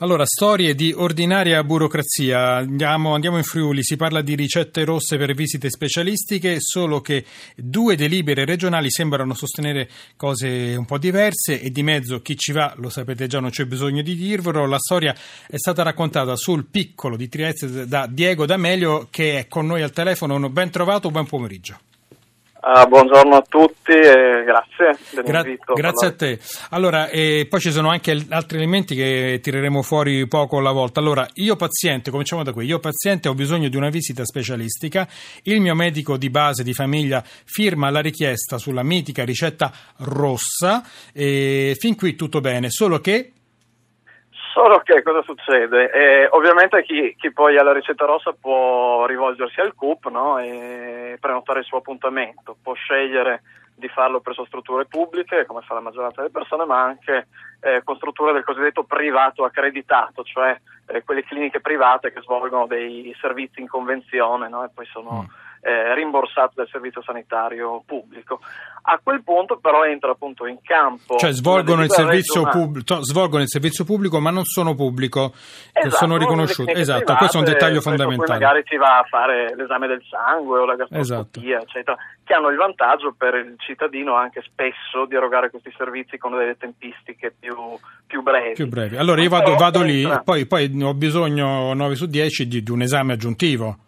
Allora, storie di ordinaria burocrazia. Andiamo, andiamo, in Friuli, si parla di ricette rosse per visite specialistiche, solo che due delibere regionali sembrano sostenere cose un po' diverse e di mezzo chi ci va, lo sapete già, non c'è bisogno di dirvelo. La storia è stata raccontata sul piccolo di Trieste da Diego D'Amelio che è con noi al telefono. Ben trovato, buon pomeriggio. Uh, buongiorno a tutti e grazie dell'invito. Gra- grazie a te. Allora, eh, poi ci sono anche altri elementi che tireremo fuori poco alla volta. Allora, io paziente, cominciamo da qui, io paziente ho bisogno di una visita specialistica, il mio medico di base di famiglia firma la richiesta sulla mitica ricetta rossa e fin qui tutto bene, solo che Solo che cosa succede? Eh, ovviamente chi, chi, poi ha la ricetta rossa può rivolgersi al CUP no? e prenotare il suo appuntamento, può scegliere di farlo presso strutture pubbliche, come fa la maggioranza delle persone, ma anche eh, con strutture del cosiddetto privato accreditato, cioè eh, quelle cliniche private che svolgono dei servizi in convenzione no? e poi sono... Mm eh, rimborsato dal servizio sanitario pubblico. A quel punto però entra appunto in campo... Cioè svolgono il, pub- svolgono il, servizio pubblico ma non sono pubblico, esatto, sono riconosciuti. Esatto, private, questo è un dettaglio fondamentale. Poi magari si va a fare l'esame del sangue o la gastroscopia, esatto. eccetera, che hanno il vantaggio per il cittadino anche spesso di erogare questi servizi con delle tempistiche più, più brevi. Più brevi. Allora io vado, vado lì, poi, poi ho bisogno 9 su 10 di, di un esame aggiuntivo.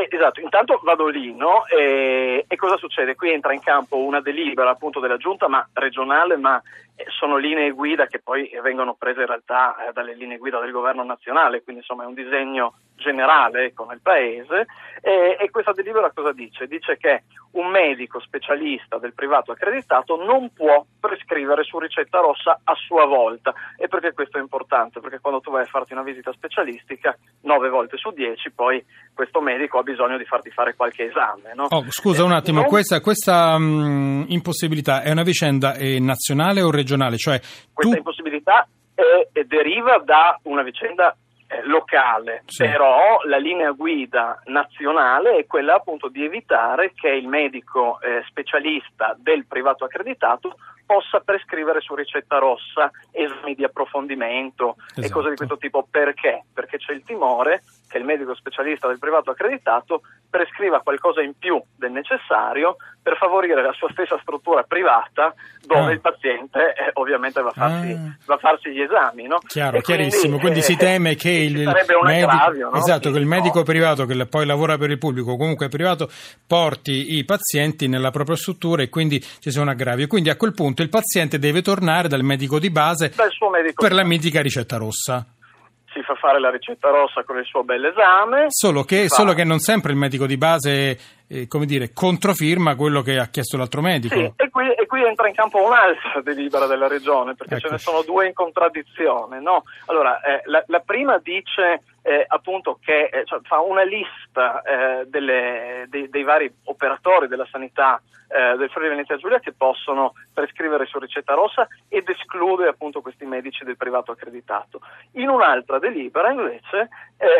Eh, esatto, intanto vado lì no? e, e, cosa succede? Qui entra in campo una delibera appunto della giunta ma regionale, ma eh, sono linee guida che poi vengono prese in realtà eh, dalle linee guida del governo nazionale, quindi insomma è un disegno generale ecco, nel paese e, e, questa delibera cosa dice? Dice che un medico specialista del privato accreditato non può prescrivere su ricetta rossa a sua volta e perché questo è importante? Perché quando tu vai a farti una visita specialistica 9 volte su 10 poi questo medico ha bisogno di farti fare qualche esame. No? Oh, scusa un attimo, non... questa, questa mh, impossibilità è una vicenda eh, nazionale o regionale? Cioè, questa tu... impossibilità è deriva da una vicenda eh, locale, sì. però la linea guida nazionale è quella appunto di evitare che il medico eh, specialista del privato accreditato possa prescrivere su ricetta rossa esami di approfondimento esatto. e cose di questo tipo. Perché? Perché c'è il timore che il medico specialista del privato accreditato prescriva qualcosa in più del necessario per favorire la sua stessa struttura privata dove ah. il paziente eh, ovviamente va a, farsi, ah. va a, farsi, gli esami. No? Chiaro, chiarissimo, quindi, quindi si teme che il, medico, aggravio, no? esatto, che il medico no. privato che poi lavora per il pubblico, comunque privato, porti i pazienti nella propria struttura e quindi ci sia un aggravio. Quindi a quel punto il paziente deve tornare dal medico di base per la mitica ricetta rossa si fa fare la ricetta rossa con il suo bel esame. Solo che, solo che non sempre il medico di base eh, come dire, controfirma quello che ha chiesto l'altro medico. Sì, e qui, e qui entra in campo un'altra delibera della regione, perché ecco. ce ne sono due in contraddizione. No? Allora, eh, la, la, prima dice eh, appunto che eh, cioè, fa una lista eh, delle, dei, dei, vari operatori della sanità eh, del Friuli Venezia Giulia che possono prescrivere su ricetta rossa ed esclude appunto questi medici del privato accreditato. In un'altra delibera invece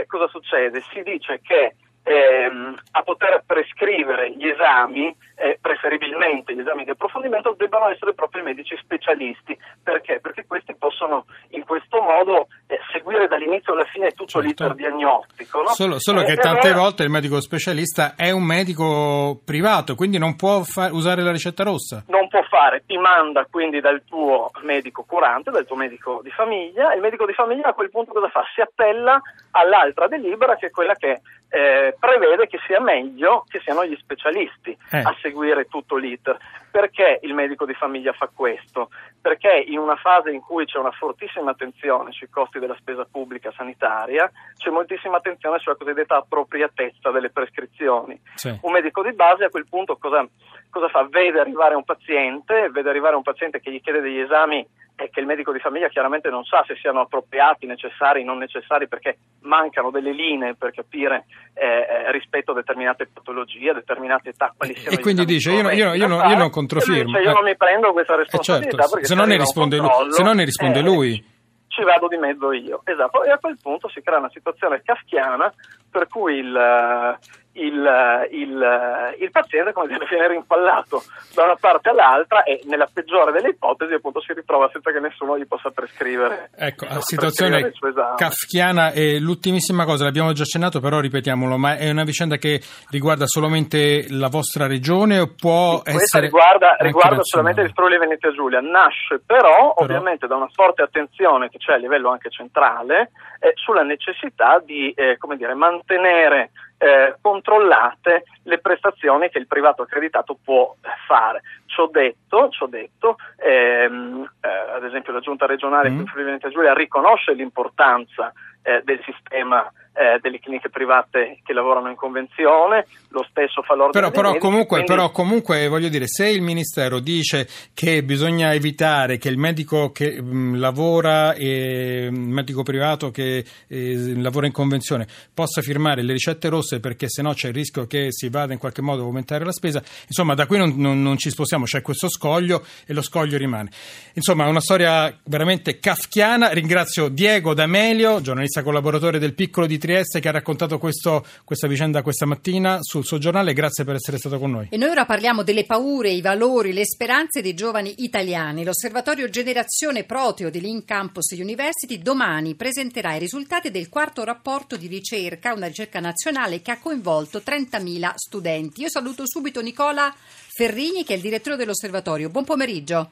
cosa succede? Si dice che ehm, a poter prescrivere gli esami, eh, preferibilmente gli esami di approfondimento, debbano essere proprio i medici specialisti. Perché? Perché questi possono in questo modo eh, seguire dall'inizio alla fine tutto certo. l'iter diagnostico. No? Solo, solo eh, che tante allora... volte il medico specialista è un medico privato, quindi non può fa- usare la ricetta rossa. Non può fare, ti manda quindi dal tuo medico curante, dal tuo medico di famiglia, e il medico di famiglia a quel punto cosa fa? Si appella all'altra delibera che è quella che eh, prevede che sia meglio che siano gli specialisti eh. a seguire tutto l'iter. Perché il medico di famiglia fa questo? Perché in una fase in cui c'è una fortissima attenzione sui costi della spesa pubblica sanitaria, c'è moltissima attenzione sulla cosiddetta appropriatezza delle prescrizioni. Sì. Un medico di base a quel punto cosa, cosa fa? Vede arrivare un paziente, vede arrivare un paziente che gli chiede degli esami è che il medico di famiglia chiaramente non sa se siano appropriati, necessari, non necessari, perché mancano delle linee per capire eh, eh rispetto a determinate patologie, a determinate età. Quali siano e quindi dice: io, io, io, io, non controfirmo. Dice, io non mi prendo questa responsabilità. Eh certo, se, non ne risponde, lui, se non ne risponde eh, lui. ci vado di mezzo io. Esatto, e a quel punto si crea una situazione kafkiana per cui il, il, il, il paziente come dire, viene rimpallato da una parte all'altra e nella peggiore delle ipotesi appunto si ritrova senza che nessuno gli possa prescrivere. Ecco, la situazione kafkiana e l'ultimissima cosa, l'abbiamo già accennato però ripetiamolo, ma è una vicenda che riguarda solamente la vostra regione o può sì, essere... riguarda, riguarda solamente il Friuli Venezia Giulia, nasce però, però, ovviamente da una forte attenzione che c'è a livello anche centrale eh, sulla necessità di eh, come dire, mantenere eh, controllate le prestazioni che il privato accreditato può fare. Ciò detto, ciò detto ehm, eh, ad esempio la giunta regionale mm. qui in Friuli Venezia Giulia riconosce l'importanza eh, del sistema eh, delle cliniche private che lavorano in convenzione, lo stesso fa l'ordine però, però, medici, comunque, quindi... però comunque voglio dire, se il Ministero dice che bisogna evitare che il medico che mh, lavora, e, il medico privato che eh, lavora in convenzione possa firmare le ricette rosse perché sennò c'è il rischio che si vada in qualche modo a aumentare la spesa, insomma da qui non, non, non ci spostiamo, c'è questo scoglio e lo scoglio rimane. Insomma, una storia veramente kafkiana. Ringrazio Diego D'Amelio, giornalista collaboratore del Piccolo di Trieste che ha raccontato questo, questa vicenda questa mattina sul suo giornale. Grazie per essere stato con noi. E noi ora parliamo delle paure, i valori, le speranze dei giovani italiani. L'osservatorio Generazione Proteo dell'In Campus University domani presenterà i risultati del quarto rapporto di ricerca, una ricerca nazionale che ha coinvolto 30.000 studenti. Io saluto subito Nicola Ferrini che è il direttore dell'osservatorio. Buon pomeriggio.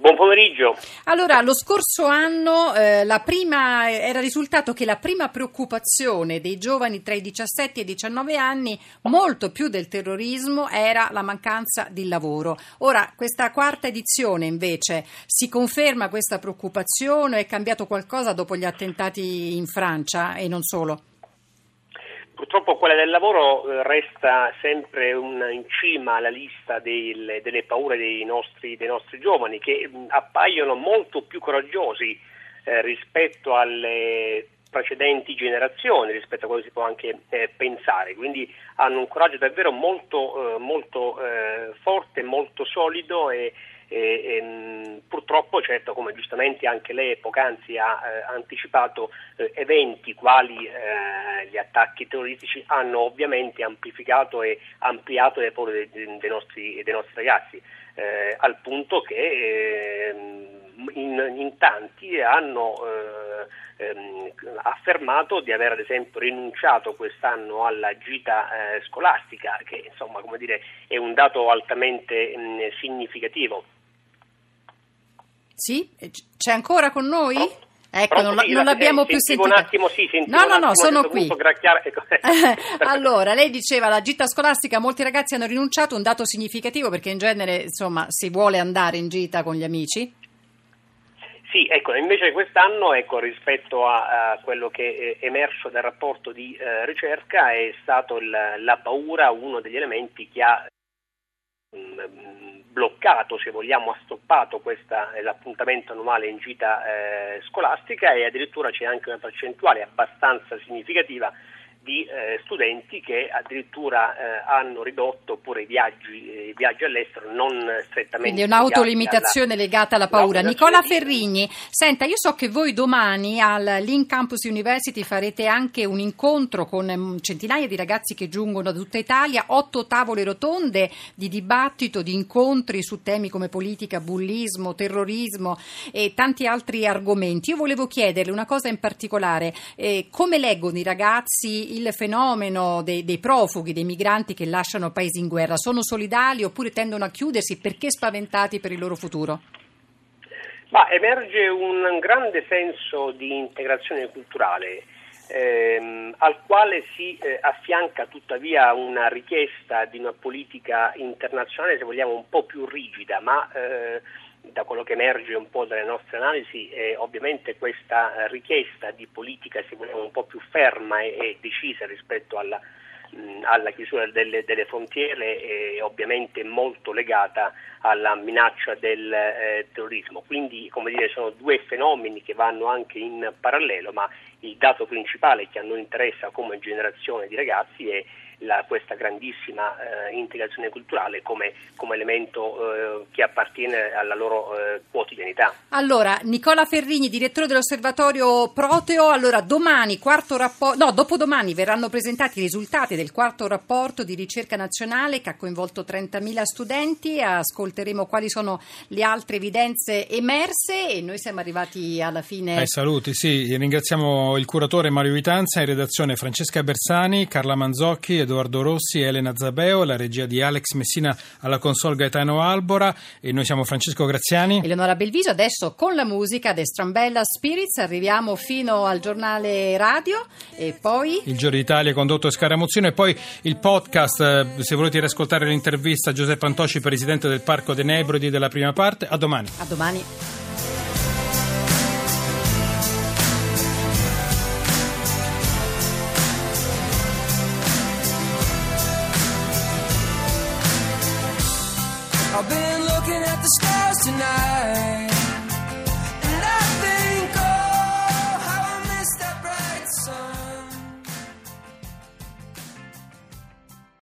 Buon pomeriggio. Allora, lo scorso anno eh, prima, era risultato che la prima preoccupazione dei giovani tra i 17 e i 19 anni, molto più del terrorismo, era la mancanza di lavoro. Ora, questa quarta edizione invece si conferma questa preoccupazione? È cambiato qualcosa dopo gli attentati in Francia e non solo? Purtroppo quella del lavoro eh, resta sempre un, in cima alla lista del, delle paure dei nostri, dei nostri, giovani che appaiono molto più coraggiosi eh, rispetto alle precedenti generazioni, rispetto a quello che si può anche eh, pensare, quindi hanno un coraggio davvero molto, eh, molto eh, forte, molto solido e, e, e, mm, purtroppo, certo, come giustamente anche lei poc'anzi ha eh, anticipato, eh, eventi quali eh, gli attacchi terroristici hanno ovviamente amplificato e ampliato le paure dei, dei, nostri, dei nostri, ragazzi, eh, al punto che ehm, in, in, tanti hanno eh, ehm, affermato di aver ad esempio rinunciato quest'anno alla gita eh, scolastica, che insomma come dire, è un dato altamente mh, mm, significativo. Sì? C'è ancora con noi? Oh. Ecco, non, sì, non l'abbiamo più sentito. Un attimo, sì, no, no, no, sono qui. Ecco. allora, lei diceva la gita scolastica, molti ragazzi hanno rinunciato, un dato significativo perché in genere, insomma, si vuole andare in gita con gli amici. Sì, ecco, invece quest'anno, ecco, rispetto a, a, quello che è emerso dal rapporto di eh, ricerca, è stato il, la paura uno degli elementi che ha bloccato, se vogliamo, ha stoppato questa, eh, l'appuntamento annuale in gita eh, scolastica e addirittura c'è anche una percentuale abbastanza significativa di eh, studenti che addirittura eh, hanno ridotto pure i viaggi, eh, viaggi, all'estero non strettamente. Quindi è un'autolimitazione alla... legata alla paura. Nicola Ferrigni, senta, io so che voi domani al Link Campus University farete anche un incontro con mm, centinaia di ragazzi che giungono da tutta Italia, otto tavole rotonde di dibattito, di incontri su temi come politica, bullismo, terrorismo e tanti altri argomenti. Io volevo chiederle una cosa in particolare, eh, come leggono i ragazzi il fenomeno dei, dei, profughi, dei migranti che lasciano paesi in guerra? Sono solidali oppure tendono a chiudersi? Perché spaventati per il loro futuro? Ma emerge un grande senso di integrazione culturale. Ehm, al quale si eh, affianca tuttavia una richiesta di una politica internazionale, se vogliamo, un po' più rigida, ma eh, da quello che emerge un po' dalle nostre analisi, eh, ovviamente questa richiesta di politica un po' più ferma e, e decisa rispetto alla, mh, alla chiusura delle, delle, frontiere è ovviamente molto legata alla minaccia del eh, terrorismo. Quindi come dire, sono due fenomeni che vanno anche in parallelo, ma il dato principale che a noi interessa come generazione di ragazzi è la, questa grandissima eh, integrazione culturale come, come elemento eh, che appartiene alla loro eh, quotidianità. Allora, Nicola Ferrigni, direttore dell'osservatorio Proteo, allora domani, quarto rapporto, no, dopodomani verranno presentati i risultati del quarto rapporto di ricerca nazionale che ha coinvolto 30.000 studenti, ascolteremo quali sono le altre evidenze emerse e noi siamo arrivati alla fine. Eh, saluti, sì, ringraziamo il curatore Mario Vitanza, in redazione Francesca Bersani, Carla Manzocchi, Edoardo Rossi, Elena Zabeo, la regia di Alex Messina alla console Gaetano Albora e noi siamo Francesco Graziani. Eleonora Belviso, adesso con la musica The Strambella Spirits arriviamo fino al giornale radio e poi... Il Giorno d'Italia condotto da Scaramuzzino e poi il podcast, eh, se volete riascoltare l'intervista a Giuseppe Antosci, presidente del Parco dei Nebrodi della prima parte, a domani. A domani. Tonight